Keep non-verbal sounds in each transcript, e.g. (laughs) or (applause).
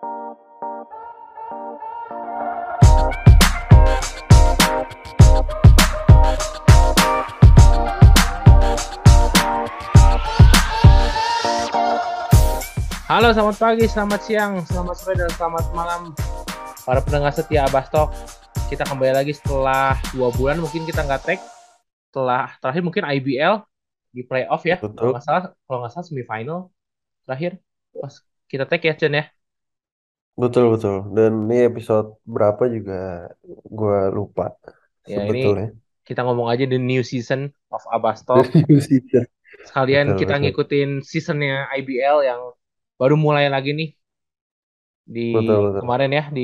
Halo, selamat pagi, selamat siang, selamat sore, dan selamat malam para pendengar setia Abastok. Kita kembali lagi setelah dua bulan, mungkin kita nggak tag. Setelah terakhir mungkin IBL di playoff ya, kalau Betul, nggak salah, kalau nggak salah semifinal terakhir pas kita tag ya Chen ya. Betul, betul. Dan ini episode berapa juga gue lupa Ya ini sebetulnya. kita ngomong aja the new season of Abastok. New season. Sekalian Betul, kita betul, ngikutin seasonnya IBL yang baru mulai lagi nih di betul, betul. kemarin ya di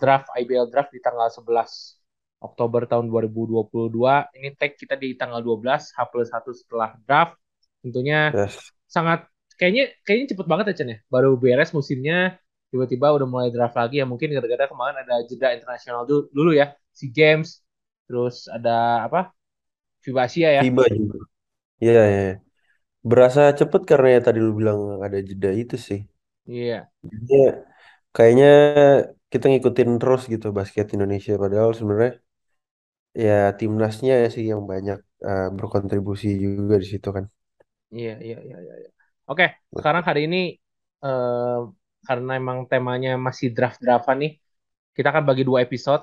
draft IBL draft di tanggal 11 Oktober tahun 2022. Ini tag kita di tanggal 12 H plus 1 setelah draft. Tentunya Yes, sangat kayaknya kayaknya cepet banget ya Chen ya. Baru beres musimnya tiba-tiba udah mulai draft lagi ya mungkin gara-gara kemarin ada jeda internasional dulu, dulu ya. Si Games terus ada apa? FIBA Asia ya. FIBA juga. Iya, iya. iya. Berasa cepet karena ya tadi lu bilang ada jeda itu sih. Iya, Jadinya kayaknya kita ngikutin terus gitu basket Indonesia. Padahal sebenarnya ya timnasnya ya sih yang banyak eh, berkontribusi juga di situ kan. iya, iya, iya, iya. iya. Oke, sekarang hari ini eh, karena emang temanya masih draft-draftan nih, kita akan bagi dua episode.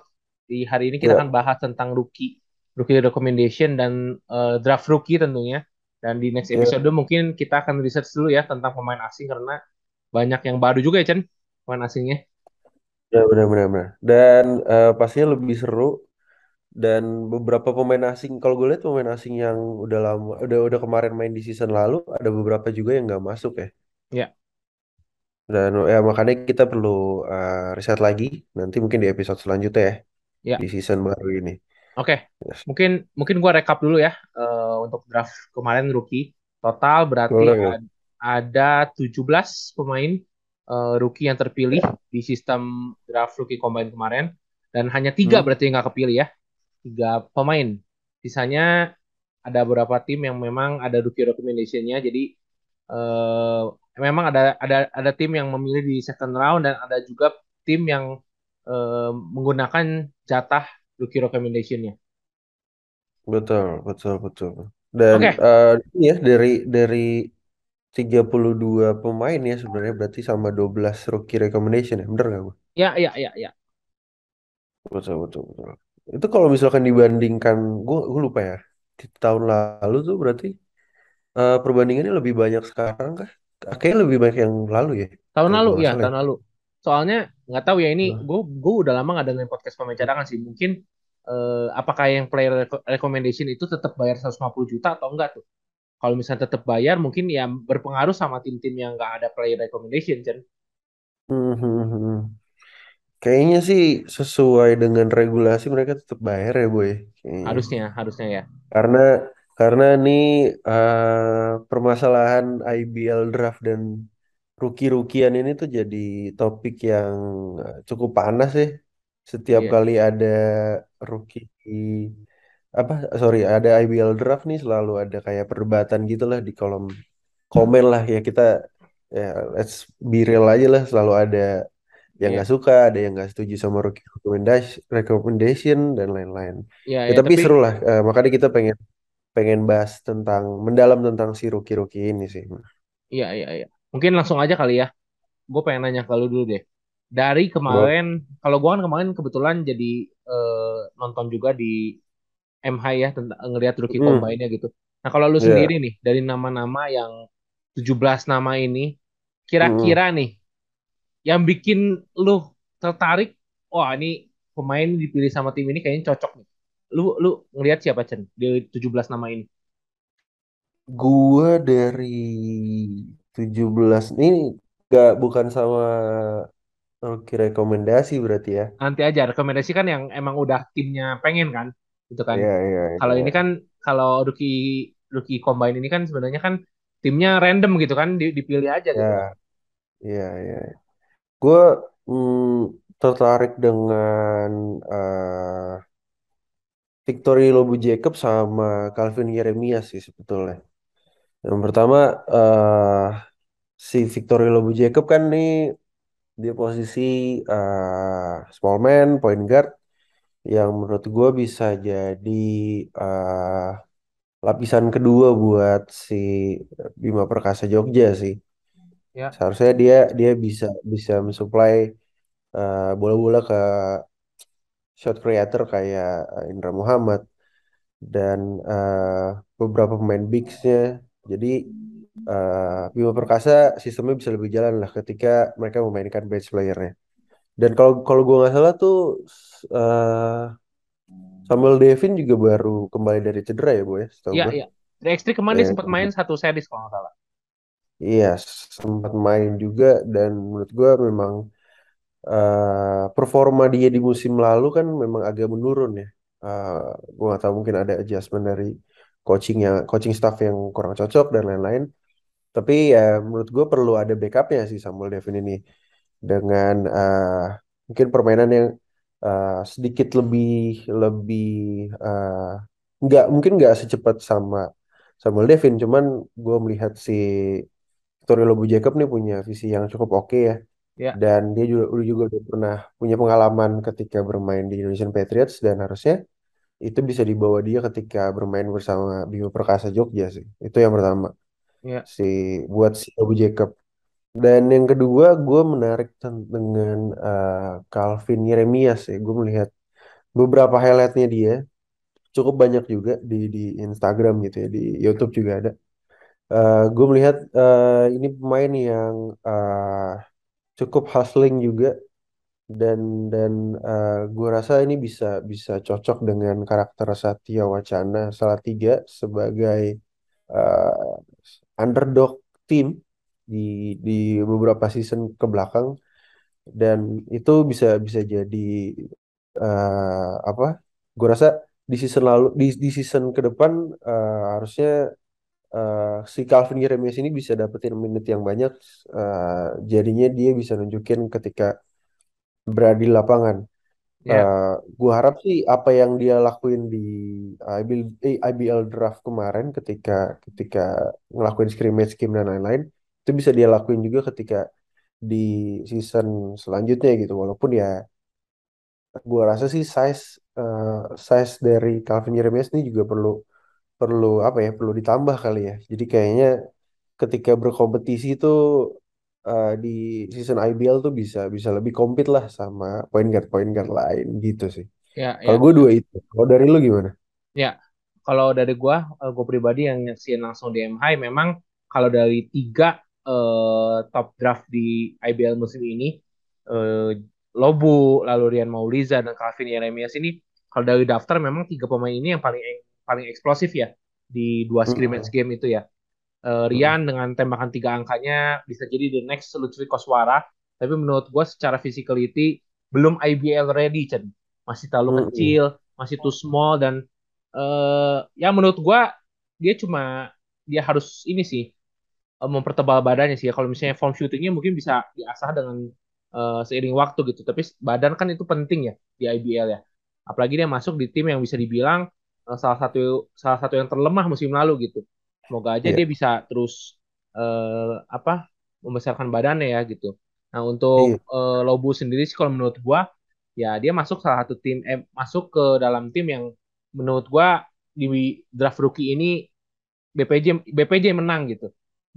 Di hari ini kita Ya, akan bahas tentang rookie, rookie recommendation dan eh, draft rookie tentunya. Dan di next episode ya, mungkin kita akan research dulu ya tentang pemain asing karena banyak yang baru juga ya Chen, pemain asingnya. ya benar-benar. benar. Dan eh, pastinya lebih seru dan beberapa pemain asing kalau gue lihat pemain asing yang udah lama udah udah kemarin main di season lalu ada beberapa juga yang nggak masuk ya Ya, dan ya makanya kita perlu uh, riset lagi nanti mungkin di episode selanjutnya ya ya. di season baru ini Oke, yes. mungkin mungkin gua rekap dulu ya eh, untuk draft kemarin rookie. Total berarti boleh boleh ad- ada 17 pemain eh, rookie yang terpilih di sistem draft rookie combine kemarin dan hanya tiga hmm? berarti yang nggak kepilih ya. Tiga pemain. Sisanya ada beberapa tim yang memang ada rookie recommendation-nya. Jadi eh, memang ada ada ada tim yang memilih di second round dan ada juga tim yang eh, menggunakan jatah rookie recommendation-nya. betul betul betul dan Oke, uh, ini ya dari dari 32 pemain ya sebenarnya berarti sama 12 rookie recommendation ya bener nggak gue Ya, ya, ya, ya. betul betul betul itu kalau misalkan dibandingkan gue gue lupa ya di tahun lalu tuh berarti Eh, perbandingannya lebih banyak sekarang kah? Kayaknya lebih banyak yang lalu ya, Tahun lalu, nggak ya, tahun lalu. Soalnya nggak tahu ya ini, Nah, gue gue udah lama nggak dengerin podcast pemain cadangan sih. Mungkin eh, apakah yang player reco- recommendation itu tetap bayar 150 juta atau enggak tuh? Kalau misalnya tetap bayar, mungkin ya berpengaruh sama tim-tim yang nggak ada player recommendation, Chen. hmm, hmm, hmm. Kayaknya sih sesuai dengan regulasi mereka tetap bayar ya boy, kayaknya. Harusnya, harusnya ya. Karena karena nih eh, permasalahan IBL draft dan rookie-rookiean ini tuh jadi topik yang eh, cukup panas ya. Setiap Iya, kali ada rookie apa sorry ada IBL draft nih selalu ada kayak perdebatan gitulah di kolom komen lah. Ya kita ya let's be real aja lah. Selalu ada yang iya, nggak suka ada yang nggak setuju sama rookie recommendation recommendation dan lain-lain. Iya, ya ya. tapi Tapi seru lah. Eh, makanya kita pengen pengen bahas tentang mendalam tentang si rookie rookie ini sih iya, iya, iya. Mungkin langsung aja kali ya. Gue pengen nanya ke lu dulu deh. Dari kemarin, kalau gue kan kemarin kebetulan jadi eh, nonton juga di MH ya tentang ngelihat rookie Hmm, combine-nya gitu. Nah, kalau lu sendiri ya nih dari nama-nama yang 17 nama ini, Hmm. kira-kira nih yang bikin lu tertarik, wah ini pemain dipilih sama tim ini kayaknya cocok nih. Lu lu ngelihat siapa Chen di 17 nama ini? Gua dari 17 ini gak bukan sama rookie rekomendasi berarti ya. Nanti aja rekomendasi kan yang emang udah timnya pengen kan, gitu kan. Iya, iya, Kalau ini iya. kan kalau rookie rookie combine ini kan sebenarnya kan timnya random gitu kan, di- dipilih aja gitu. Ya, iya, iya. Gue tertarik dengan eh Victory Lobu Jacob sama Calvin Yeremias sih sebetulnya. Yang pertama, eh si Victory Lobu Jacob kan nih Dia posisi eh, small man, point guard yang menurut gue bisa jadi eh, lapisan kedua buat si Bima Perkasa Jogja sih. Ya, Seharusnya dia dia bisa bisa mensuplai eh, bola-bola ke shot creator kayak eh, Indra Muhammad dan eh, beberapa pemain bigsnya. Jadi eh, Bima Perkasa sistemnya bisa lebih jalan lah ketika mereka memainkan bench playernya. Dan kalau kalau gue nggak salah tuh eh, Samuel Devin juga baru kembali dari cedera ya, Bu ya, iya, iya. X3 kemarin Ya, sempat main satu series kalau nggak salah. iya sempat main juga dan menurut gue memang eh, performa dia di musim lalu kan memang agak menurun ya. Eh gue nggak tahu mungkin ada adjustment dari coaching yang coaching staff yang kurang cocok dan lain-lain. Tapi ya menurut gue perlu ada backupnya sih Samuel Devin ini dengan eh, mungkin permainan yang eh, sedikit lebih lebih eh, nggak mungkin nggak secepat sama Samuel Devin, cuman gue melihat si Victory Lobo Jacob nih punya visi yang cukup oke ya. Ya, Dan dia juga udah juga udah pernah punya pengalaman ketika bermain di Indonesian Patriots dan harusnya itu bisa dibawa dia ketika bermain bersama Bima Perkasa Jogja sih. Itu yang pertama ya, si buat si Lobo Jacob. Dan yang kedua gue menarik dengan eh, Calvin Yeremias ya. Gue melihat beberapa highlightnya dia cukup banyak juga di di Instagram gitu ya di YouTube juga ada. gue melihat eh, ini pemain yang eh, cukup hustling juga dan dan gue rasa ini bisa bisa cocok dengan karakter Satya Wacana Salatiga sebagai eh, underdog tim di di beberapa season ke belakang dan itu bisa bisa jadi eh, apa? Gue rasa di season lalu di di season ke depan eh, harusnya eh, si Calvin Jeremias ini bisa dapetin menit yang banyak eh, jadinya dia bisa nunjukin ketika berada di lapangan. ya, Eh gue harap sih apa yang dia lakuin di IBL, eh, IBL draft kemarin ketika ketika ngelakuin scrimmage game dan lain-lain itu bisa dia lakuin juga ketika di season selanjutnya gitu walaupun ya gue rasa sih size eh, size dari Calvin Jeremias ini juga perlu perlu apa ya perlu ditambah kali ya. Jadi kayaknya ketika berkompetisi itu eh, di season IBL tuh bisa bisa lebih compete lah sama point guard point guard lain gitu sih. Ya, kalau ya. gue dua itu. Kalau dari lu gimana? Ya, kalau dari gua, eh, gua pribadi yang nyaksiin langsung di MHI, memang kalau dari tiga eh, top draft di IBL musim ini, eh, Lobu, lalu Rian Mauliza dan Calvin Yeremias ini, kalau dari daftar memang tiga pemain ini yang paling paling eksplosif ya di dua scrimmage game itu ya. Mm-mm. Rian dengan tembakan tiga angkanya bisa jadi the next Lutfi Koswara, tapi menurut gua secara physicality belum IBL ready, Chen. Masih terlalu kecil, masih too small dan eh ya menurut gua dia cuma dia harus ini sih eh, mempertebal badannya sih ya. Kalau misalnya form shootingnya mungkin bisa diasah dengan eh, seiring waktu gitu. Tapi badan kan itu penting ya di IBL ya. Apalagi dia masuk di tim yang bisa dibilang salah satu salah satu yang terlemah musim lalu gitu. Semoga aja Iya, dia bisa terus eh, apa membesarkan badannya ya gitu. Nah untuk iya, eh, Lobu sendiri sih kalau menurut gua ya dia masuk salah satu tim eh, masuk ke dalam tim yang menurut gua di draft rookie ini BPJ BPJ menang gitu.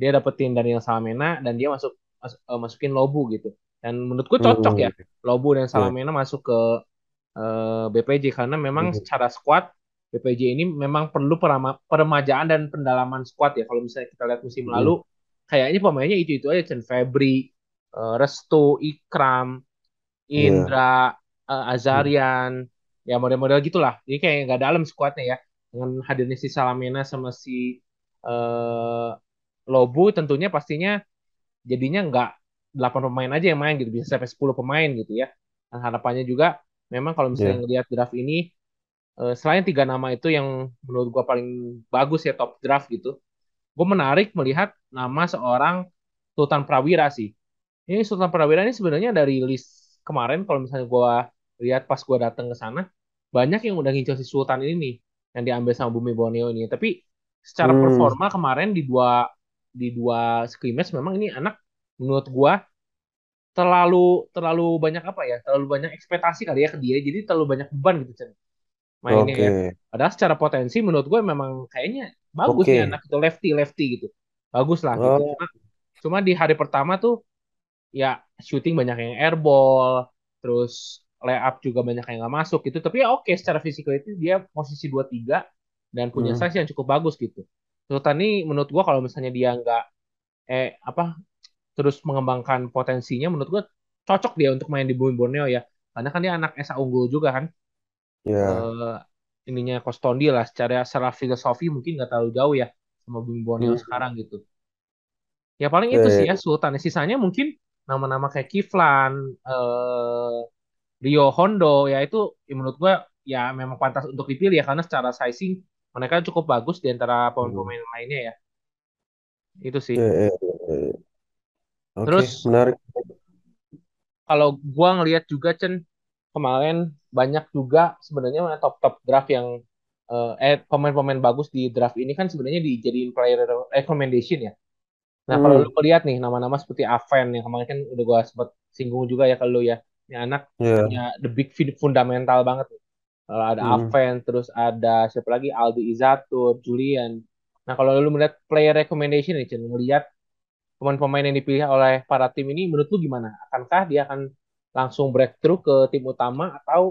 Dia dapetin Daniel Salamena dan dia masuk mas- eh, masukin Lobu gitu. Dan menurutku cocok ya Mm-mm. Lobu dan Iya. Salamena masuk ke eh, BPJ karena memang Iya. secara squad BPJ ini memang perlu perama- peremajaan dan pendalaman squad ya. Kalau misalnya kita lihat musim lalu Mm-mm. kayaknya pemainnya itu-itu aja Chen Febri, eh, Restu, Ikram, Iya. Indra, eh, Mm. Azarian, ya model-model gitulah. Jadi kayak nggak dalam skuadnya ya. Dengan hadirnya si Salamena sama si eh, Lobu tentunya pastinya jadinya nggak 8 pemain aja yang main gitu, bisa sampai 10 pemain gitu ya. Dan harapannya juga memang kalau misalnya Iya. ngelihat draft ini selain tiga nama itu yang menurut gua paling bagus ya top draft gitu, gue menarik melihat nama seorang Sultan Prawira sih. Ini Sultan Prawira ini sebenarnya dari list kemarin kalau misalnya gua lihat pas gua datang ke sana banyak yang udah ngincer si Sultan ini nih yang diambil sama Bumi Borneo ini. Tapi secara Hmm. performa kemarin di dua di dua scrimmage memang ini anak menurut gua terlalu terlalu banyak apa ya? Terlalu banyak ekspektasi kali ya ke dia. Jadi terlalu banyak beban gitu Cen, mainnya ya. Oke, Padahal secara potensi menurut gue memang kayaknya bagus nih oke. anak itu lefty lefty gitu. Bagus lah gitu. Oh, Cuma cuma di hari pertama tuh ya shooting banyak yang airball, terus layup juga banyak yang nggak masuk gitu. Tapi ya oke secara fisikal itu dia posisi dua tiga dan punya hmm, size yang cukup bagus gitu. Sultan ini menurut gua kalau misalnya dia nggak eh apa terus mengembangkan potensinya menurut gua cocok dia untuk main di Bumi Borneo ya. Karena kan dia anak SA unggul juga kan. Ya. Eh ininya Kostondi lah secara secara filosofi mungkin nggak terlalu jauh ya sama Bumi Borneo Hmm, sekarang gitu. Ya paling itu sih ya Sultan. Sisanya mungkin nama-nama kayak Kiflan, eh, Rio Hondo ya itu ya menurut gua ya memang pantas untuk dipilih ya karena secara sizing mereka cukup bagus di antara hmm, pemain-pemain lainnya ya. Itu sih. eh, eh, eh. Oke, Terus menarik. kalau gua ngelihat juga Chen kemarin banyak juga sebenarnya top-top draft yang eh eh, pemain-pemain bagus di draft ini kan sebenarnya dijadiin player recommendation ya. Nah, kalau lu Hmm, melihat nih nama-nama seperti Aven yang kemarin kan udah gua sempat singgung juga ya kalau lu ya. Ini anak punya ya. the big fundamental banget nih. Kalau ada Hmm. Aven, terus ada siapa lagi Aldi Izatur, Julian. Nah, kalau lu melihat player recommendation nih, Cen, melihat pemain-pemain yang dipilih oleh para tim ini menurut lu gimana? Akankah dia akan langsung breakthrough ke tim utama atau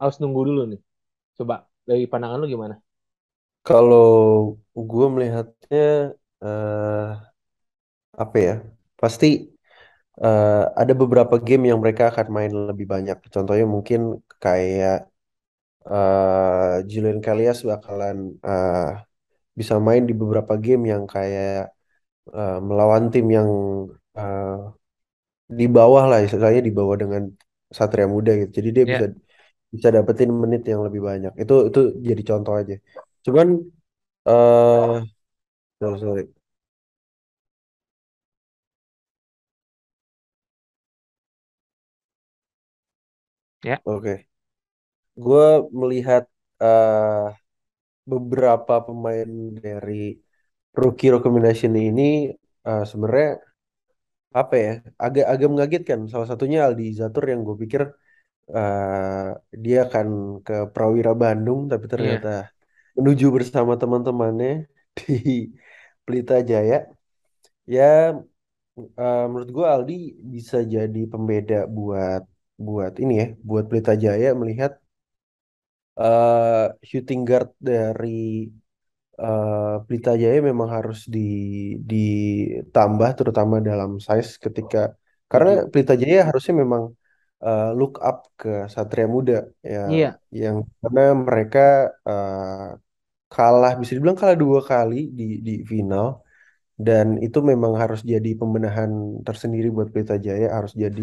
harus nunggu dulu nih? Coba dari pandangan lu gimana? Kalau gue melihatnya eh apa ya? Pasti eh, ada beberapa game yang mereka akan main lebih banyak. Contohnya mungkin kayak eh Julian Kalias bakalan eh, bisa main di beberapa game yang kayak eh, melawan tim yang eh, di bawah lah, istilahnya di bawah dengan Satria Muda gitu. Jadi dia bisa Ya, bisa dapetin menit yang lebih banyak. Itu itu jadi contoh aja. Cuman eh sorry, sorry. ya, Oke. Gue melihat eh beberapa pemain dari rookie recommendation ini eh, sebenarnya apa ya agak agak mengagetkan. Salah satunya Aldi Zatur yang gue pikir eh, dia akan ke Prawira Bandung, tapi iya, ternyata menuju bersama teman-temannya (laughs) di Pelita Jaya. Ya, eh, menurut gue Aldi bisa jadi pembeda buat buat ini ya, buat Pelita Jaya melihat eh, shooting guard dari eh, Pelita Jaya memang harus di ditambah terutama dalam size ketika karena setuju. Pelita Jaya harusnya memang eh, look up ke Satria Muda ya Iya, yang karena mereka eh, kalah bisa dibilang kalah dua kali di di final dan itu memang harus jadi pembenahan tersendiri buat Pelita Jaya harus jadi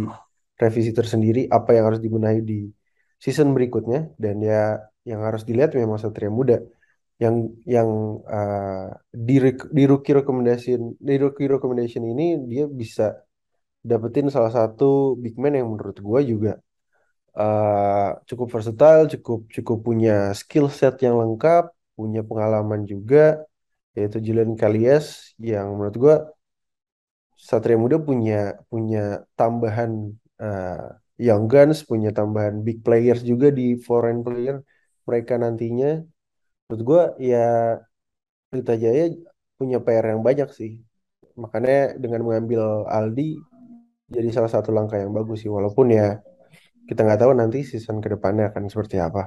revisi tersendiri apa yang harus dibenahi di season berikutnya dan ya yang harus dilihat memang Satria Muda yang yang uh, di di rookie recommendation di rookie recommendation ini dia bisa dapetin salah satu big man yang menurut gue juga uh, cukup versatile cukup cukup punya skill set yang lengkap punya pengalaman juga yaitu Julian Kalias yang menurut gue Satria Muda punya punya tambahan uh, young guns punya tambahan big players juga di foreign player mereka nantinya menurut gue ya Pelita Jaya punya PR yang banyak sih. Makanya dengan mengambil Aldi jadi salah satu langkah yang bagus sih. Walaupun ya kita nggak tahu nanti season ke depannya akan seperti apa.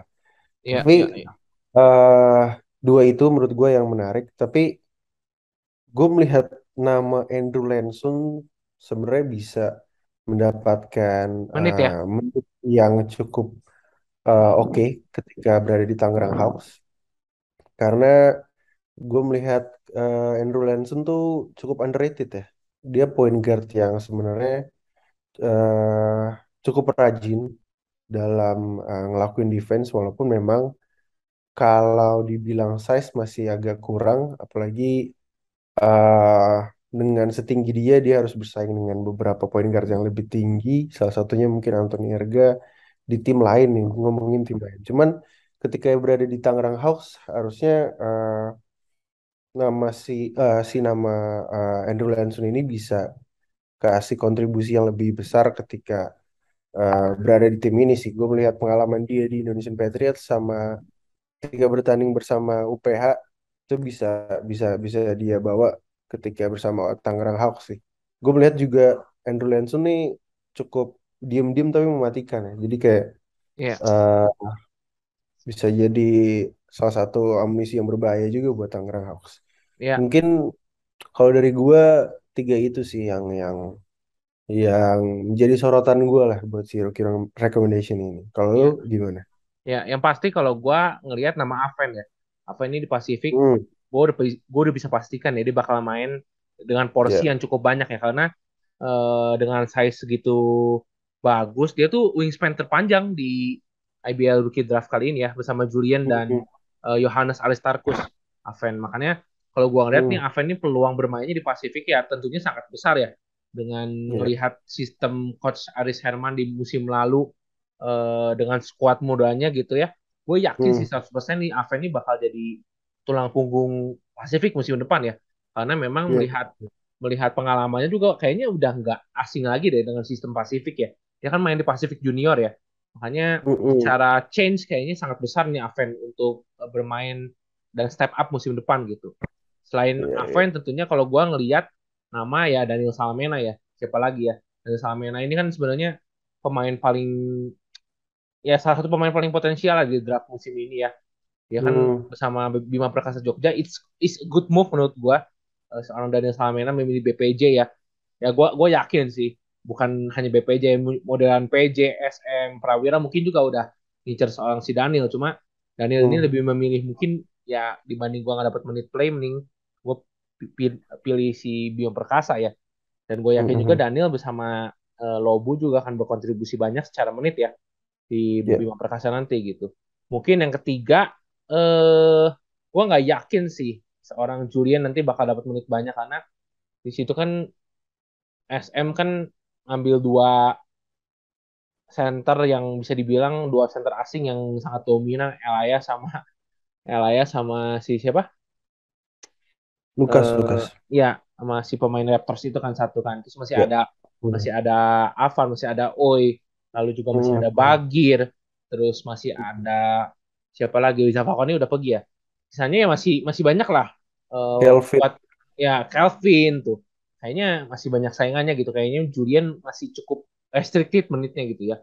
iya, Tapi iya, iya. eh dua itu menurut gue yang menarik. Tapi gue melihat nama Andrew Lansun sebenarnya bisa mendapatkan Menit eh, ya? menit yang cukup eh, oke ketika berada di Tangerang Hawks. Karena gue melihat eh, Andrew Lansun tuh cukup underrated ya. Dia point guard yang sebenarnya eh, cukup rajin dalam eh, ngelakuin defense walaupun memang kalau dibilang size masih agak kurang apalagi eh, dengan setinggi dia dia harus bersaing dengan beberapa point guard yang lebih tinggi salah satunya mungkin Anthony Erga di tim lain nih ngomongin tim lain cuman ketika berada di Tangerang Hawks harusnya eh, nama si eh, si nama eh, Andrew Lansun ini bisa kasih kontribusi yang lebih besar ketika eh, berada di tim ini sih. Gue melihat pengalaman dia di Indonesian Patriots sama ketika bertanding bersama UPH itu bisa bisa bisa dia bawa ketika bersama Tangerang Hawks sih. Gue melihat juga Andrew Lansun nih cukup diem-diem tapi mematikan ya. Jadi kayak Iya, eh, bisa jadi salah satu amunisi yang berbahaya juga buat Tangerang Hawks. iya, Mungkin kalau dari gua tiga itu sih yang yang yang menjadi sorotan gua lah buat si rookie recommendation ini. Kalau lu iya. gimana? Ya, yang pasti kalau gua ngelihat nama Aven ya. Aven ini di Pasifik, Hmm, gua udah gua udah bisa pastikan ya dia bakal main dengan porsi ya. yang cukup banyak ya karena eh, dengan size segitu bagus, dia tuh wingspan terpanjang di IBL Rookie Draft kali ini ya bersama Julian dan Hmm, eh, Johannes Aristarkus Aven. Makanya kalau gua ngeliat nih hmm, Aven ini peluang bermainnya di Pasifik ya tentunya sangat besar ya dengan ya. melihat sistem coach Aris Herman di musim lalu eh, dengan skuad mudanya gitu ya. Gue yakin sih Hmm, 100% nih Aven ini bakal jadi tulang punggung Pasifik musim depan ya. Karena memang ya. melihat melihat pengalamannya juga kayaknya udah nggak asing lagi deh dengan sistem Pasifik ya. Dia kan main di Pasifik Junior ya. Makanya Hmm, hmm. secara change kayaknya sangat besar nih Aven untuk eh, bermain dan step up musim depan gitu. Selain Ya, ya. Aven tentunya kalau gua ngelihat nama ya Daniel Salmena ya. Siapa lagi ya? Daniel Salmena ini kan sebenarnya pemain paling ya salah satu pemain paling potensial lah di draft musim ini ya. Dia kan Hmm, bersama Bima Perkasa Jogja, it's it's a good move menurut gua. Eh, Seorang Daniel Salmena memilih BPJ ya. Ya gua gua yakin sih, bukan hanya BPJ, modelan PJ, SM, Prawira mungkin juga udah ngincer seorang si Daniel. Cuma Daniel ini hmm, lebih memilih mungkin ya dibanding gua nggak dapat menit play, mending gua pi- pilih si Bima Perkasa ya. Dan gue hmm, yakin juga hmm. Daniel bersama eh, Lobu juga akan berkontribusi banyak secara menit ya di Ya. Bima Perkasa nanti gitu. Mungkin yang ketiga, eh gue nggak yakin sih seorang Julian nanti bakal dapat menit banyak karena di situ kan SM kan ambil dua center yang bisa dibilang dua center asing yang sangat dominan, Elaya sama Elaya sama si siapa? Lukas, eh Lukas. ya sama si pemain Raptors itu kan satu kan. Terus masih Ya. ada Hmm, masih ada Avan, masih ada Oi, lalu juga masih hmm, ada. Bagir, terus masih ada siapa lagi? Wiza Fakoni udah pergi ya. Sisanya ya masih masih banyak lah eh Kelvin. buat ya Calvin tuh. Kayaknya masih banyak saingannya gitu. Kayaknya Julian masih cukup restricted menitnya gitu ya.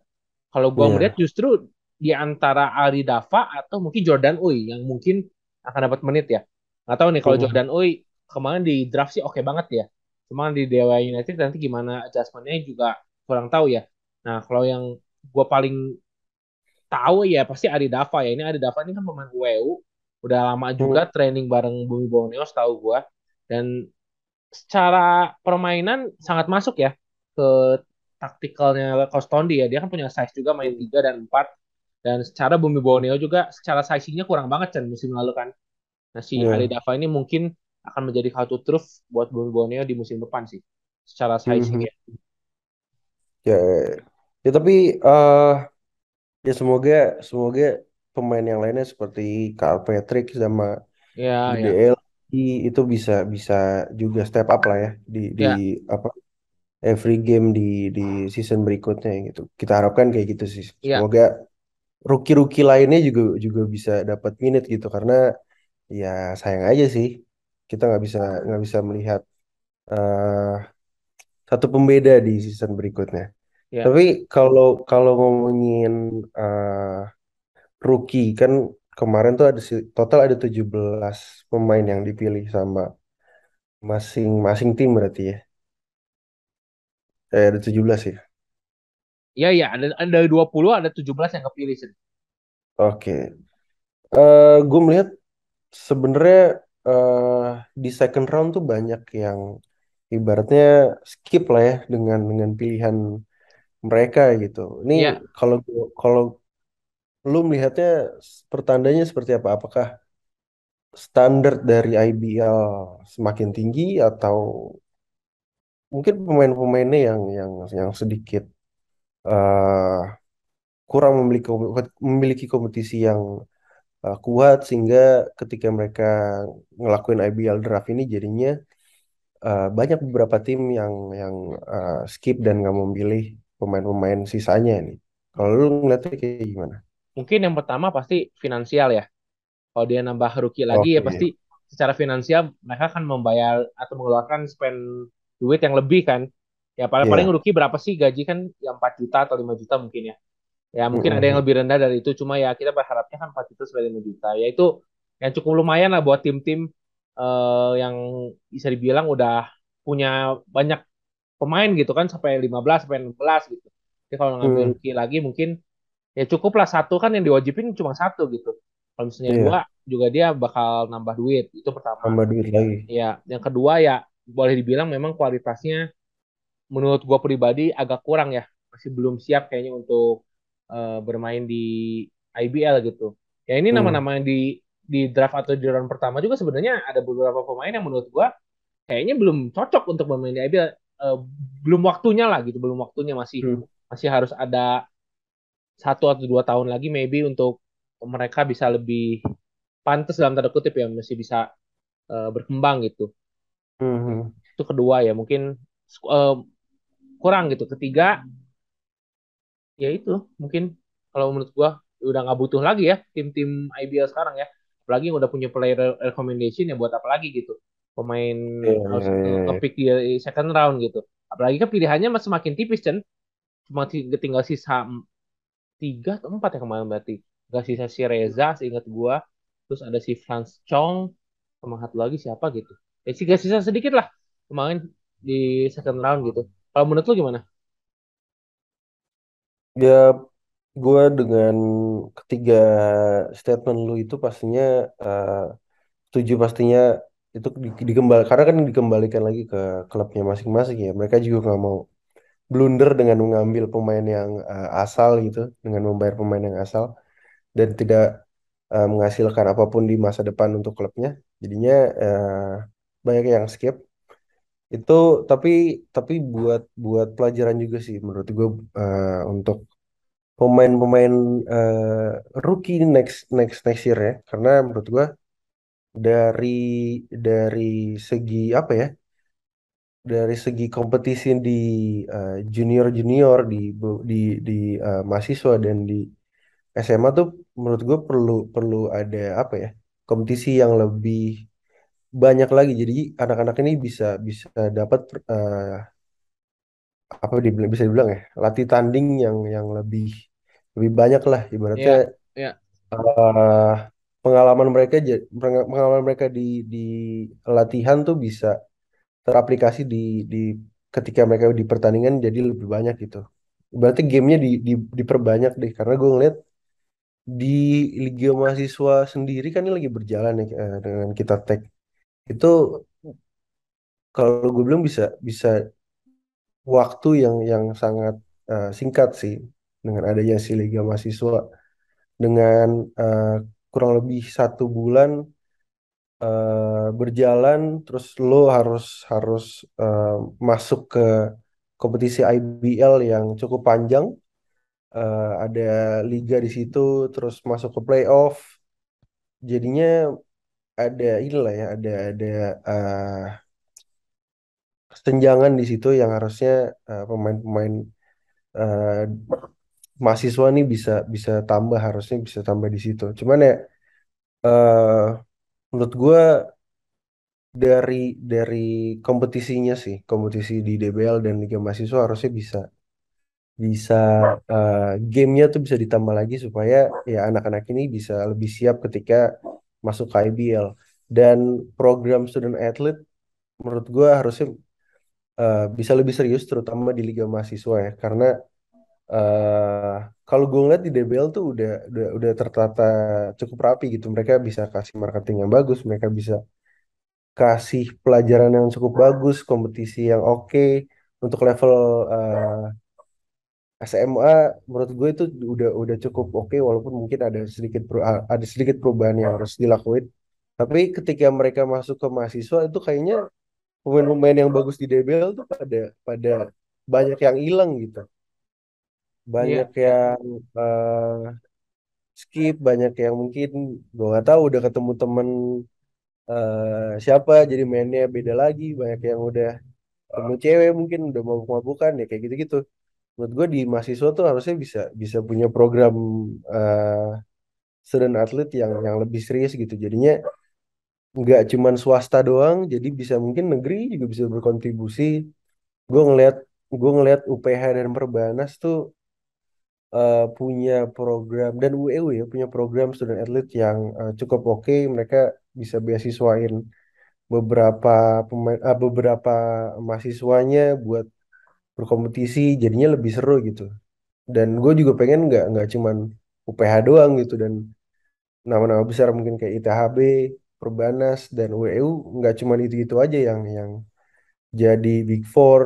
Kalau gua ngeliat Ya. justru di antara Ari Dava atau mungkin Jordan Uy yang mungkin akan dapat menit ya. Nggak tahu nih kalau Hmm, Jordan Uy kemarin di draft sih oke banget ya. Cuma di Dewa United nanti gimana adjustmentnya juga kurang tahu ya. Nah kalau yang gue paling tahu ya pasti Ari Dava ya. Ini Ari Dava ini kan pemain UEU. Udah lama juga hmm, training bareng Bumi Borneo setahu gue. Dan secara permainan sangat masuk ya ke taktikalnya Coach Tondi ya. Dia kan punya size juga main hmm, 3 dan 4. Dan secara Bumi Borneo juga secara sizingnya kurang banget kan musim lalu kan. Nah, si Ali ya. Dava ini mungkin akan menjadi kartu truf buat Bumi Borneo di musim depan sih. Secara sizing hmm. ya. Ya, ya, ya. Tapi eh ya semoga semoga pemain yang lainnya seperti Carl Patrick sama Ya. LG itu bisa bisa juga step up lah ya di di Ya, apa every game di di season berikutnya gitu. Kita harapkan kayak gitu sih. ya, Semoga rookie-rookie lainnya juga juga bisa dapat minute gitu karena ya sayang aja sih kita nggak bisa nggak bisa melihat eh, satu pembeda di season berikutnya. ya. Tapi kalau kalau ngomongin eh, rookie kan kemarin tuh ada total ada 17 pemain yang dipilih sama masing-masing tim berarti ya. Eh, ada 17 ya. Ya, ya. Ada, ada 20, ada 17 yang kepilih. sih. Oke. Eh gue melihat sebenarnya eh di second round tuh banyak yang ibaratnya skip lah ya dengan dengan pilihan mereka gitu. Ini Ya, kalau kalau lu melihatnya pertandanya seperti apa? Apakah standar dari IBL semakin tinggi atau mungkin pemain-pemainnya yang yang yang sedikit eh, kurang memiliki memiliki kompetisi yang eh, kuat sehingga ketika mereka ngelakuin IBL draft ini jadinya eh, banyak beberapa tim yang yang eh, skip dan nggak memilih pemain-pemain sisanya nih. Kalau lu ngeliatnya kayak gimana? Mungkin yang pertama pasti finansial ya. Kalau dia nambah rookie lagi ya Oke. pasti secara finansial mereka akan membayar atau mengeluarkan spend duit yang lebih kan. Ya paling-paling Iya. rookie berapa sih gaji kan ya 4 juta atau 5 juta mungkin ya. Ya mungkin ada yang lebih rendah dari itu cuma ya kita berharapnya kan 4 juta sampai 5 juta. Ya itu yang cukup lumayan lah buat tim-tim eh, yang bisa dibilang udah punya banyak pemain gitu kan sampai 15 sampai 16 gitu. Jadi kalau ngambil Hmm, rookie lagi mungkin ya cukup lah satu kan yang diwajibin cuma satu gitu. Kalau misalnya dua Iya, juga dia bakal nambah duit itu pertama. tambah duit lagi. Ya, yang kedua ya boleh dibilang memang kualitasnya menurut gua pribadi agak kurang ya. Masih belum siap kayaknya untuk eh, bermain di IBL gitu. Ya ini Hmm, nama-nama yang di di draft atau di round pertama juga sebenarnya ada beberapa pemain yang menurut gua kayaknya belum cocok untuk bermain di IBL. Eh, belum waktunya lah gitu, belum waktunya masih hmm, masih harus ada satu atau dua tahun lagi maybe untuk mereka bisa lebih pantas dalam tanda kutip ya masih bisa eh, berkembang gitu. hmm, hmm. Itu kedua ya mungkin eh, kurang gitu. Ketiga ya itu mungkin kalau menurut gua udah nggak butuh lagi ya tim-tim IBL sekarang ya. Apalagi yang udah punya player recommendation ya buat apa lagi gitu. Pemain Iya, harus nge- iya. ngepick di second round gitu. Apalagi kan pilihannya masih semakin tipis Chen. Cuma ti- tinggal sisa tiga atau empat ya kemarin berarti. Gak sisa si Reza seingat gua. Terus ada si Franz Chong sama satu lagi siapa gitu. Ya sih gak sisa sedikit lah kemarin di second round gitu. Kalau menurut lu gimana? Ya, gue dengan ketiga statement lu itu pastinya eh, setuju pastinya itu di, dikembal karena kan dikembalikan lagi ke klubnya masing-masing ya. Mereka juga nggak mau blunder dengan mengambil pemain yang eh, asal gitu, dengan membayar pemain yang asal dan tidak eh, menghasilkan apa pun di masa depan untuk klubnya. Jadinya eh, banyak yang skip. Itu tapi tapi buat buat pelajaran juga sih menurut gue eh, untuk pemain-pemain eh, rookie next next next year ya karena menurut gua dari dari segi apa ya dari segi kompetisi di junior junior di di di eh, mahasiswa dan di SMA tuh menurut gue perlu perlu ada apa ya kompetisi yang lebih banyak lagi. Jadi anak-anak ini bisa bisa dapat eh, apa dibilang bisa dibilang ya latih tanding yang yang lebih lebih banyak lah. Ibaratnya Ya, ya, eh, pengalaman mereka pengalaman mereka di di latihan tuh bisa teraplikasi di di ketika mereka di pertandingan jadi lebih banyak gitu. Berarti gamenya di, di diperbanyak deh karena gue ngeliat di Liga Mahasiswa sendiri kan ini lagi berjalan ya eh, dengan kita tag itu kalau gue bilang bisa bisa waktu yang yang sangat eh, singkat sih dengan adanya si Liga Mahasiswa dengan eh, kurang lebih satu bulan berjalan terus lo harus harus eh, masuk ke kompetisi IBL yang cukup panjang. Eh, ada liga di situ terus masuk ke playoff. Jadinya ada inilah ya ada ada eh, kesenjangan di situ yang harusnya eh, pemain-pemain eh, mahasiswa nih bisa bisa tambah harusnya bisa tambah di situ. Cuman ya eh, menurut gue dari dari kompetisinya sih kompetisi di DBL dan Liga Mahasiswa harusnya bisa bisa eh, gamenya tuh bisa ditambah lagi supaya ya anak-anak ini bisa lebih siap ketika masuk ke IBL dan program student athlete menurut gue harusnya eh, bisa lebih serius terutama di Liga Mahasiswa ya. Karena kalau gue ngeliat di DBL tuh udah udah udah tertata cukup rapi gitu mereka bisa kasih marketing yang bagus mereka bisa kasih pelajaran yang cukup bagus, kompetisi yang oke untuk level eh, SMA menurut gue itu udah udah cukup oke walaupun mungkin ada sedikit ada sedikit perubahan yang harus dilakuin. Tapi ketika mereka masuk ke mahasiswa itu kayaknya pemain-pemain yang bagus di DBL tuh pada pada banyak yang hilang gitu. Banyak iya, yang eh, skip, banyak yang mungkin gue nggak tahu udah ketemu temen eh, siapa jadi mainnya beda lagi. Banyak yang udah ketemu cewek mungkin udah mau mabukan ya kayak gitu-gitu. Menurut gue di mahasiswa tuh harusnya bisa bisa punya program eh, student athlete yang yang lebih serius gitu. Jadinya nggak cuman swasta doang jadi bisa mungkin negeri juga bisa berkontribusi. Gue ngelihat gue ngelihat UPH dan Perbanas tuh eh, punya program dan UEU ya punya program student athlete yang eh, cukup oke. Mereka bisa beasiswain beberapa pemain ah, beberapa mahasiswanya buat berkompetisi jadinya lebih seru gitu. Dan gue juga pengen nggak nggak cuman UPH doang gitu dan nama-nama besar mungkin kayak ITHB, Perbanas dan WU nggak cuman itu-itu aja yang yang jadi Big Four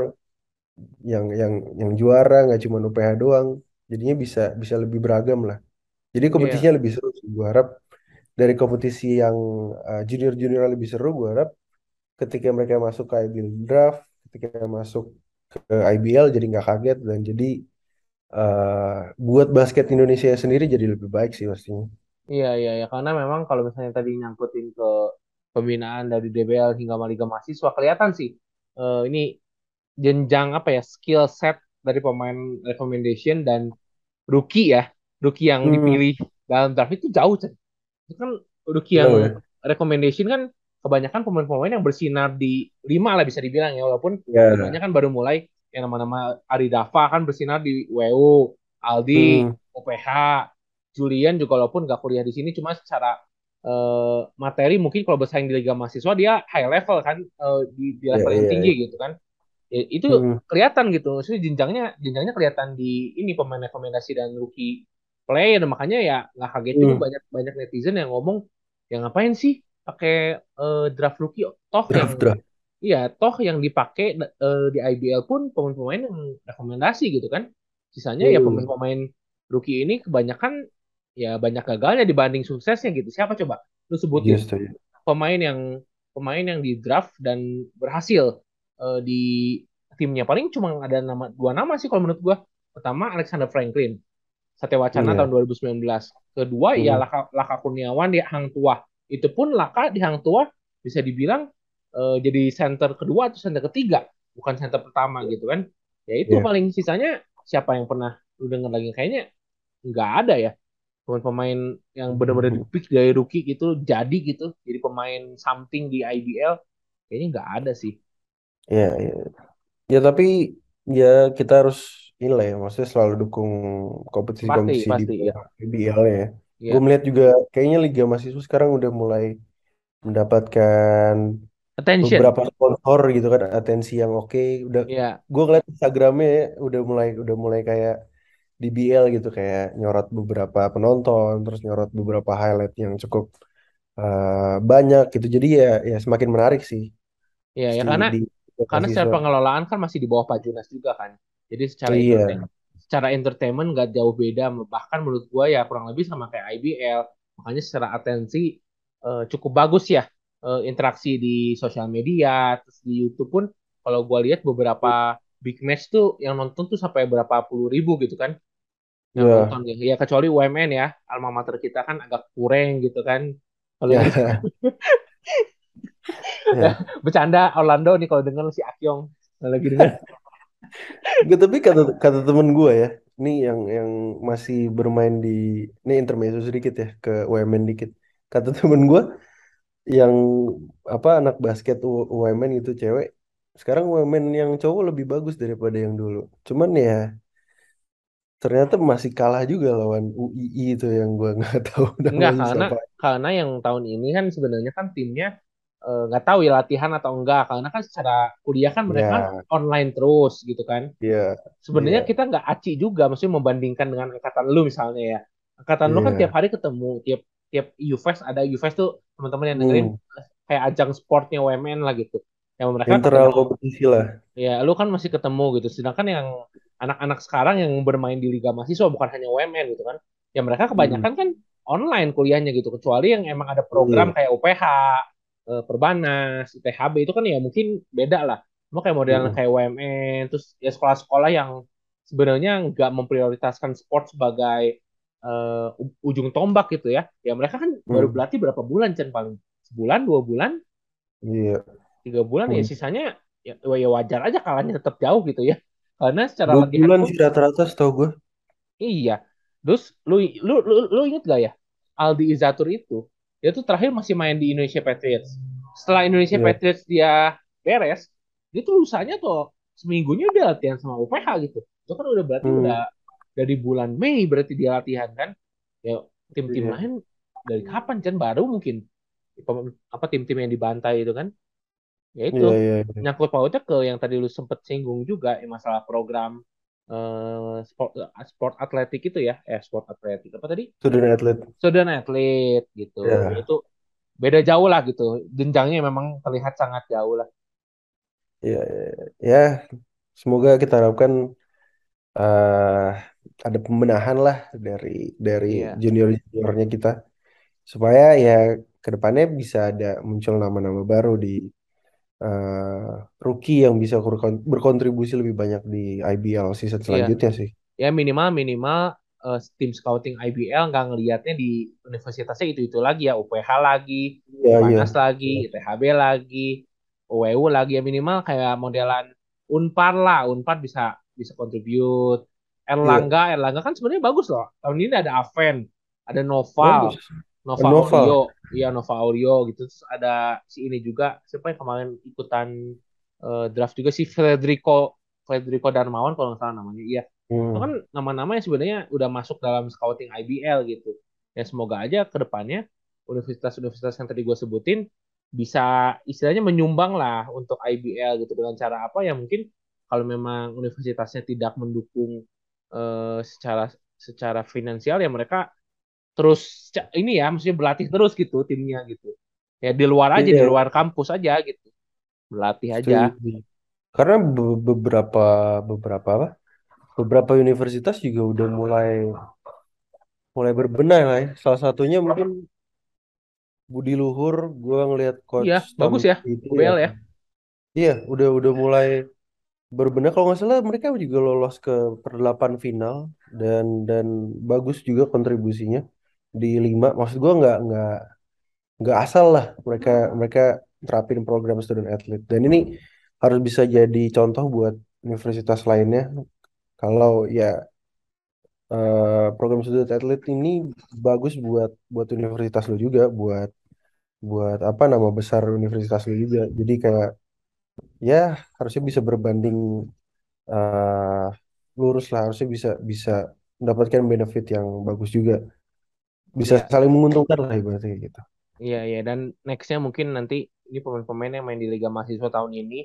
yang yang yang juara nggak cuman UPH doang jadinya bisa bisa lebih beragam lah jadi Iya, kompetisinya lebih seru sih. gue harap dari kompetisi yang junior junior lebih seru gue harap ketika mereka masuk ke IBL draft ketika masuk ke IBL jadi nggak kaget dan jadi eh, buat basket Indonesia sendiri jadi lebih baik sih pastinya. iya, iya, ya. Karena memang kalau misalnya tadi nyangkutin ke pembinaan dari DBL hingga Liga Mahasiswa, kelihatan sih eh, ini jenjang apa ya skill set dari pemain recommendation dan rookie ya, rookie yang Hmm, dipilih dalam draft itu jauh. Itu kan rookie yang jauh ya. recommendation kan kebanyakan pemain-pemain yang bersinar di lima lah bisa dibilang ya, walaupun limanya Ya, kan baru mulai yang nama-nama Ari Dava kan bersinar di WU, Aldi, hmm, UPH, Julian juga walaupun gak kuliah di sini cuma secara eh, materi mungkin kalau bersaing di Liga Mahasiswa dia high level kan eh, di, di ya, level yang iya, tinggi iya. gitu kan. Ya, itu Hmm, kelihatan gitu. Maksudnya jenjangnya jenjangnya kelihatan di ini pemain rekomendasi dan rookie player makanya ya nggak kaget juga hmm. banyak banyak netizen yang ngomong yang ngapain sih pakai eh, draft rookie toh yang Draft draft. iya toh yang dipakai eh, di IBL pun pemain-pemain yang rekomendasi gitu kan. Sisanya ya Hmm, pemain-pemain rookie ini kebanyakan ya banyak gagalnya dibanding suksesnya gitu. Siapa coba? Lu sebutin yes, tuh. pemain yang pemain yang di draft dan berhasil di timnya paling cuma ada nama dua nama sih kalau menurut gua. Pertama Alexander Franklin, Satya Wacana Iya. tahun 2019. Kedua ya Hmm, Laka, Laka Kurniawan di Hang Tuah. Itu pun Laka di Hang Tuah bisa dibilang eh, jadi center kedua atau center ketiga, bukan center pertama gitu kan. Ya itu iya. paling sisanya siapa yang pernah lu denger lagi kayaknya nggak ada ya pemain-pemain yang benar-benar di Hmm, pick dari rookie gitu jadi gitu jadi pemain something di IBL kayaknya nggak ada sih Iya, iya. Ya tapi ya kita harus inilah ya, maksudnya selalu dukung pasti kompetisi-kompetisi di pasti ya IBL ya. Gue ya melihat juga kayaknya Liga Mahasiswa sekarang udah mulai mendapatkan attention beberapa sponsor gitu kan, atensi yang oke. Udah, ya gue ngeliat Instagramnya ya, udah mulai udah mulai kayak di BL gitu kayak nyorot beberapa penonton, terus nyorot beberapa highlight yang cukup eh, banyak gitu. Jadi ya ya semakin menarik sih ya ya si karena di karena secara pengelolaan kan masih di bawah Pak Junas juga kan. Jadi secara Iya, secara entertainment nggak jauh beda. Bahkan menurut gua ya kurang lebih sama kayak IBL makanya secara atensi eh, cukup bagus ya eh, interaksi di sosial media terus di YouTube pun. Kalau gua lihat beberapa big match tuh yang nonton tuh sampai berapa puluh ribu gitu kan. Yang nonton iya, ya. Kecuali UMN ya, alma mater kita kan agak kurang gitu kan. Kalau yang (laughs) ya, ya. bercanda Orlando nih kalau denger si Akyong lagi denger. (laughs) Nggak, tapi kata kata temen gue ya, ini yang yang masih bermain di ini intermezzo sedikit ya ke UMN dikit. Kata temen gue yang apa anak basket UMN itu cewek, sekarang UMN yang cowok lebih bagus daripada yang dulu. Cuman ya ternyata masih kalah juga lawan UII itu yang gue (laughs) nggak tahu Enggak namanya karena siapa. karena yang tahun ini kan sebenarnya kan timnya eh, nggak tahu ya latihan atau enggak karena kan secara kuliah kan mereka kan Ya, online terus gitu kan. iya, Sebenarnya iya, kita nggak aci juga maksudnya membandingkan dengan angkatan lu misalnya ya. Angkatan lu kan tiap iya. hari ketemu, tiap tiap UFest ada UFest tuh teman-teman yang dengerin Hmm, kayak ajang sportnya UMN lah gitu. Yang mereka internal kompetisi lah. Ya, lu kan masih ketemu gitu. Sedangkan yang anak-anak sekarang yang bermain di Liga Mahasiswa bukan hanya UMN gitu kan. Ya mereka Hmm, kebanyakan kan online kuliahnya gitu. Kecuali yang emang ada program iya. kayak UPH, Perbanas, ITHB itu kan ya mungkin beda lah. Cuma kayak model Hmm, kayak UMN, terus ya sekolah-sekolah yang sebenarnya nggak memprioritaskan sport sebagai eh, u- ujung tombak gitu ya. Ya mereka kan baru hmm. berlatih berapa bulan Chen paling. sebulan dua bulan Iya. tiga bulan ya Hmm. sisanya ya, ya wajar aja kalahnya tetap jauh gitu ya karena secara Dua latihan bulan sih rata-rata setahu gue. iya terus lu lu lu, lu inget gak ya Aldi Izatur itu dia tuh terakhir masih main di Indonesia Patriots setelah Indonesia Iya. Patriots dia beres dia tuh lusanya tuh seminggunya udah latihan sama UPH gitu itu kan udah berarti udah Hmm. dari bulan Mei berarti dia latihan kan ya tim-tim Iya. lain dari kapan kan baru mungkin apa tim-tim yang dibantai itu kan ya itu Iya, iya, iya. nyangkut pautnya ke yang tadi lu sempet singgung juga ya, masalah program sport sport atletik itu ya. Eh sport atletik. Apa tadi? Student atlet. student atlet gitu. Ya, Ya. itu beda jauh lah gitu. Jenjangnya memang terlihat sangat jauh lah. Iya, iya, iya. Ya, semoga kita harapkan eh ada pembenahan lah dari dari iya. junior juniornya kita. Supaya ya ke depannya bisa ada muncul nama-nama baru di eh rookie yang bisa berkon- berkontribusi lebih banyak di IBL season iya. selanjutnya sih. ya minimal minimal eh, tim scouting IBL nggak ngelihatnya di universitasnya itu itu lagi ya. UPH lagi Iya, iya. Upanas lagi ITHB lagi UWU lagi. Ya minimal kayak modelan Unpar lah. Unpar bisa bisa contribute. Iya, Erlangga Erlangga kan sebenarnya bagus loh. Tahun ini ada Aven ada Noval. Bagus. Nova. Audio. Iya Nova Audio gitu. Terus ada si ini juga. Siapa yang kemarin ikutan eh, draft juga si Federico Federico Darmawan kalau nggak salah namanya. Iya. Itu Hmm. kan nama-nama yang sebenarnya udah masuk dalam scouting IBL gitu. Ya semoga aja ke depannya universitas-universitas yang tadi gue sebutin bisa istilahnya menyumbang lah untuk IBL gitu. Dengan cara apa? Ya mungkin kalau memang universitasnya tidak mendukung eh, secara secara finansial ya mereka terus ini ya maksudnya berlatih terus gitu timnya gitu. Ya di luar aja di Iya, luar kampus aja gitu. Berlatih aja. setuju. Karena be- beberapa beberapa apa? Beberapa universitas juga udah mulai mulai berbenah lah ya. Salah satunya mungkin Budi Luhur, gua ngelihat coach bagus Tamim ya itu ya. UBL ya. Iya, udah udah mulai berbenah. Kalau nggak salah mereka juga lolos ke perdelapan final dan dan bagus juga kontribusinya di lima. Maksud gua nggak nggak nggak asal lah mereka mereka terapin program student athlete. Dan ini harus bisa jadi contoh buat universitas lainnya. Kalau ya eh, program student athlete ini bagus buat buat universitas lo juga, buat buat apa nama besar universitas lo juga. Jadi kayak ya harusnya bisa berbanding eh lurus lah, harusnya bisa bisa mendapatkan benefit yang bagus juga, bisa Iya. saling menguntungkan lah ibaratnya gitu. Iya, iya. Dan nextnya mungkin nanti ini pemain-pemain yang main di Liga Mahasiswa tahun ini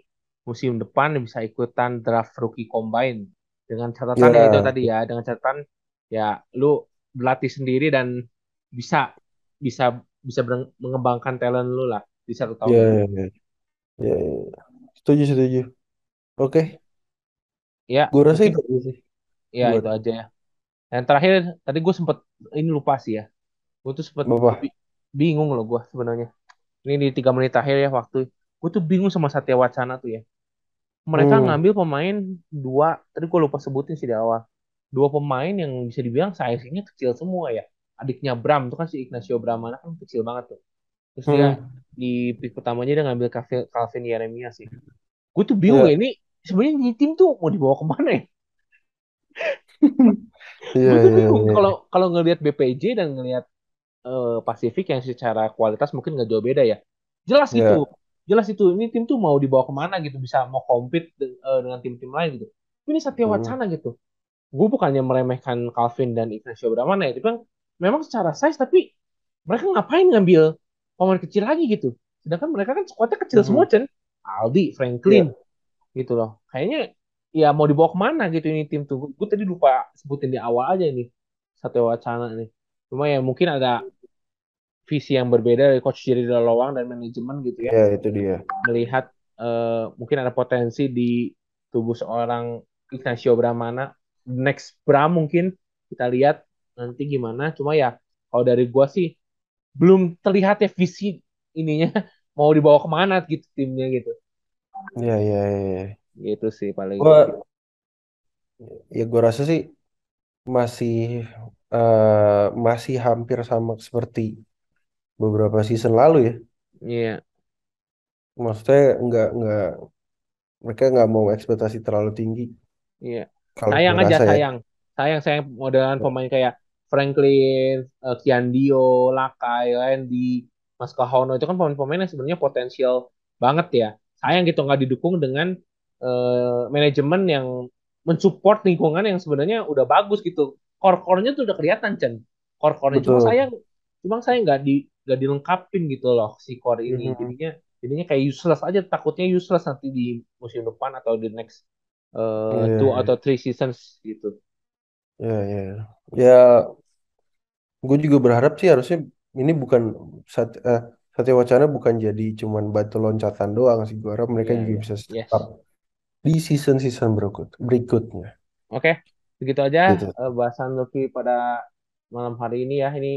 musim depan bisa ikutan draft rookie combine dengan catatan ya itu Ya, tadi ya dengan catatan ya lu berlatih sendiri dan bisa bisa bisa mengembangkan talent lu lah di satu tahun ya, itu. ya, ya, ya, ya. Setuju, setuju. Oke, Ya, gue rasa itu sih ya buat itu aja ya. Dan terakhir tadi gue sempet ini lupa sih ya. Gue tuh bi- bingung loh gue sebenarnya. Ini di tiga menit akhir ya waktu. Gue tuh bingung sama Satya Wacana tuh ya. mereka Hmm, ngambil pemain dua, tadi gue lupa sebutin sih di awal. Dua pemain yang bisa dibilang size-nya kecil semua ya. Adiknya Bram itu kan si Ignacio Bramana kan kecil banget tuh. Terus dia hmm, di pick pertamanya dia ngambil Calvin, Calvin Yeremia sih. Gue tuh bingung ya, ya ini sebenarnya ini tim tuh mau dibawa ke mana ya? (laughs) iya, Gue tuh iya, bingung iya, kalau kalau ngelihat BPJ dan ngelihat eh, Pasifik yang secara kualitas mungkin nggak jauh beda ya. Jelas gitu, ya, jelas itu ini tim tuh mau dibawa ke mana gitu bisa mau compete de- eh, dengan tim-tim lain gitu. Ini Satya hmm, Wacana gitu. gue bukannya meremehkan Calvin dan Ignacio Bramana ya, tapi kan memang secara size tapi mereka ngapain ngambil pemain kecil lagi gitu. Sedangkan mereka kan squadnya kecil semua hmm, Chen. Aldi, Franklin ya, gitu loh. Kayaknya ya mau dibawa ke mana gitu ini tim tuh. Gue tadi lupa sebutin di awal aja ini Satya Wacana nih. Cuma ya mungkin ada visi yang berbeda dari coach Jerry Lawang dan manajemen gitu ya. ya itu dia. Melihat eh, mungkin ada potensi di tubuh seorang Ignacio Bramana next Bram mungkin kita lihat nanti gimana cuma ya kalau dari gua sih belum terlihat ya visi ininya (laughs) mau dibawa ke mana gitu timnya gitu Ya, ya, ya, ya. gitu sih paling Gua, ya gue rasa sih masih eh, masih hampir sama seperti beberapa season lalu ya. Iya, Maksudnya nggak nggak mereka nggak mau ekspektasi terlalu tinggi. iya. Kalau Sayang aja, ya. sayang. Sayang, sayang modelan pemain kayak Franklin, eh, Kian Dio, Lakai, Randy, Mas Kahono itu kan pemain-pemain yang sebenarnya potensial banget ya. Sayang gitu nggak didukung dengan eh, manajemen yang mensupport lingkungan yang sebenarnya udah bagus gitu. Core-core-nya tuh udah kelihatan, Chen. Core-core-nya cuma Betul. sayang, cuma saya nggak di nggak dilengkapin gitu loh si core ini. Mhm. Jadinya jadinya kayak useless aja. Takutnya useless nanti di musim depan atau di next eh Iya, two atau iya. three seasons gitu. Iya, iya. Ya, gue juga berharap sih harusnya ini bukan sat, eh, Satya Wacana bukan jadi cuman batu loncatan doang sih. Gue harap mereka Iya, juga iya. bisa step Yes. up di season-season berikut berikutnya. Oke, begitu aja Gitu. eh, bahasan Lucky pada malam hari ini ya. Ini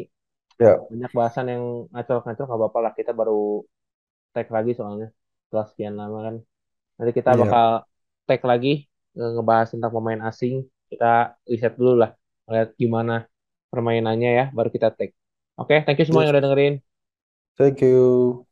Ya, banyak bahasan yang ngacol-ngacol nggak apa-apa lah. Kita baru tag lagi soalnya setelah sekian lama kan. Nanti kita ya. bakal tag lagi eh, ngebahas tentang pemain asing. Kita riset dulu lah, lihat gimana permainannya ya, baru kita tag. Oke, thank you semua yang Yes. udah dengerin. Thank you.